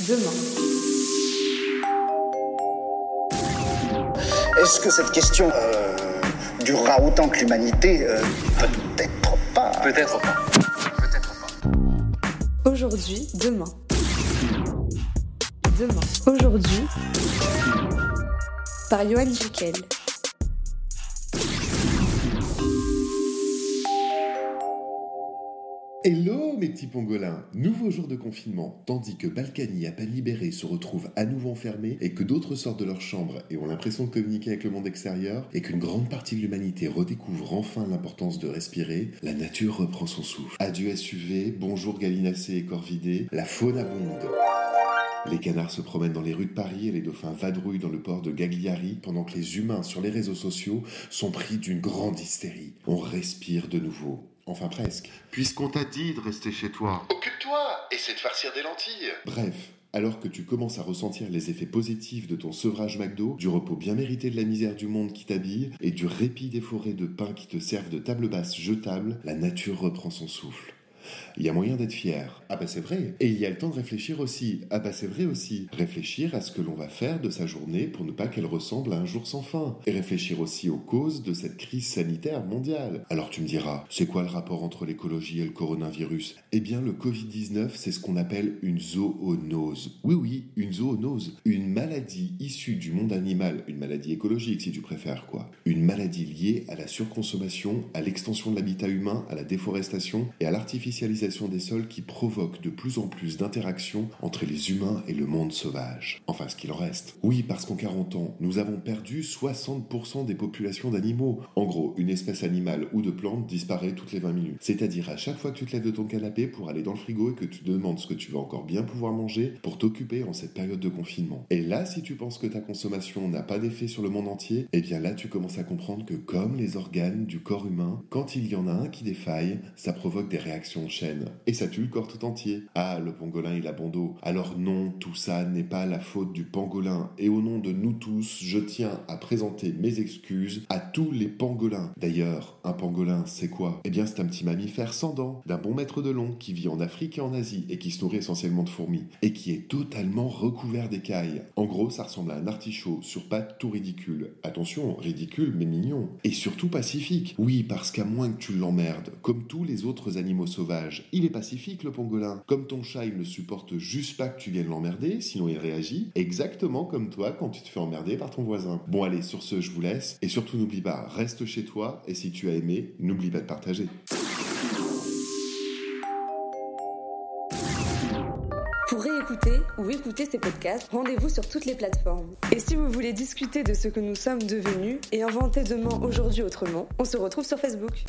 demain. Est-ce que cette question euh, durera autant que l'humanité Euh, Peut-être pas. Peut-être pas. Peut-être pas. Aujourd'hui, demain. Demain. Aujourd'hui. Par Johan Jekyll. Hello mes petits pangolins Nouveau jour de confinement, tandis que Balkany à peine libéré se retrouve à nouveau enfermé et que d'autres sortent de leur chambre et ont l'impression de communiquer avec le monde extérieur et qu'une grande partie de l'humanité redécouvre enfin l'importance de respirer, la nature reprend son souffle. Adieu SUV, bonjour gallinacés et corvidés, la faune abonde. Les canards se promènent dans les rues de Paris et les dauphins vadrouillent dans le port de Gagliari pendant que les humains sur les réseaux sociaux sont pris d'une grande hystérie. On respire de nouveau. Enfin presque. Puisqu'on t'a dit de rester chez toi. Occupe-toi Essaie de farcir des lentilles Bref, alors que tu commences à ressentir les effets positifs de ton sevrage McDo, du repos bien mérité de la misère du monde qui t'habille et du répit des forêts de pins qui te servent de table basse jetable, la nature reprend son souffle. Il y a moyen d'être fier. Ah bah c'est vrai. Et il y a le temps de réfléchir aussi. Ah bah c'est vrai aussi. Réfléchir à ce que l'on va faire de sa journée pour ne pas qu'elle ressemble à un jour sans fin. Et réfléchir aussi aux causes de cette crise sanitaire mondiale. Alors tu me diras, c'est quoi le rapport entre l'écologie et le coronavirus? Eh bien le Covid-19, c'est ce qu'on appelle une zoonose. Oui oui, une zoonose. Une maladie issue du monde animal, une maladie écologique si tu préfères quoi. Une maladie liée à la surconsommation, à l'extension de l'habitat humain, à la déforestation et à l'artificialisation des sols qui provoque de plus en plus d'interactions entre les humains et le monde sauvage. Enfin, ce qu'il en reste. Oui, parce qu'en 40 ans, nous avons perdu 60% des populations d'animaux. En gros, une espèce animale ou de plante disparaît toutes les 20 minutes. C'est-à-dire à chaque fois que tu te lèves de ton canapé pour aller dans le frigo et que tu demandes ce que tu vas encore bien pouvoir manger pour t'occuper en cette période de confinement. Et là, si tu penses que ta consommation n'a pas d'effet sur le monde entier, eh bien là, tu commences à comprendre que comme les organes du corps humain, quand il y en a un qui défaille, ça provoque des réactions Et ça tue le corps tout entier. Ah, le pangolin, il a bon. Alors non, tout ça n'est pas la faute du pangolin. Et au nom de nous tous, je tiens à présenter mes excuses à tous les pangolins. D'ailleurs, un pangolin, c'est quoi? Eh bien, c'est un petit mammifère sans dents, d'un bon mètre de long, qui vit en Afrique et en Asie, et qui se nourrit essentiellement de fourmis, et qui est totalement recouvert d'écailles. En gros, ça ressemble à un artichaut sur pattes tout ridicule. Attention, ridicule mais mignon. Et surtout pacifique. Oui, parce qu'à moins que tu l'emmerdes, comme tous les autres animaux sauvages, il est pacifique le pangolin. Comme ton chat, il ne supporte juste pas que tu viennes l'emmerder, sinon il réagit exactement comme toi quand tu te fais emmerder par ton voisin. Bon allez, sur ce, je vous laisse. Et surtout n'oublie pas, reste chez toi, et si tu as aimé, n'oublie pas de partager. Pour réécouter ou écouter ces podcasts, rendez-vous sur toutes les plateformes. Et si vous voulez discuter de ce que nous sommes devenus et inventer demain aujourd'hui autrement, on se retrouve sur Facebook.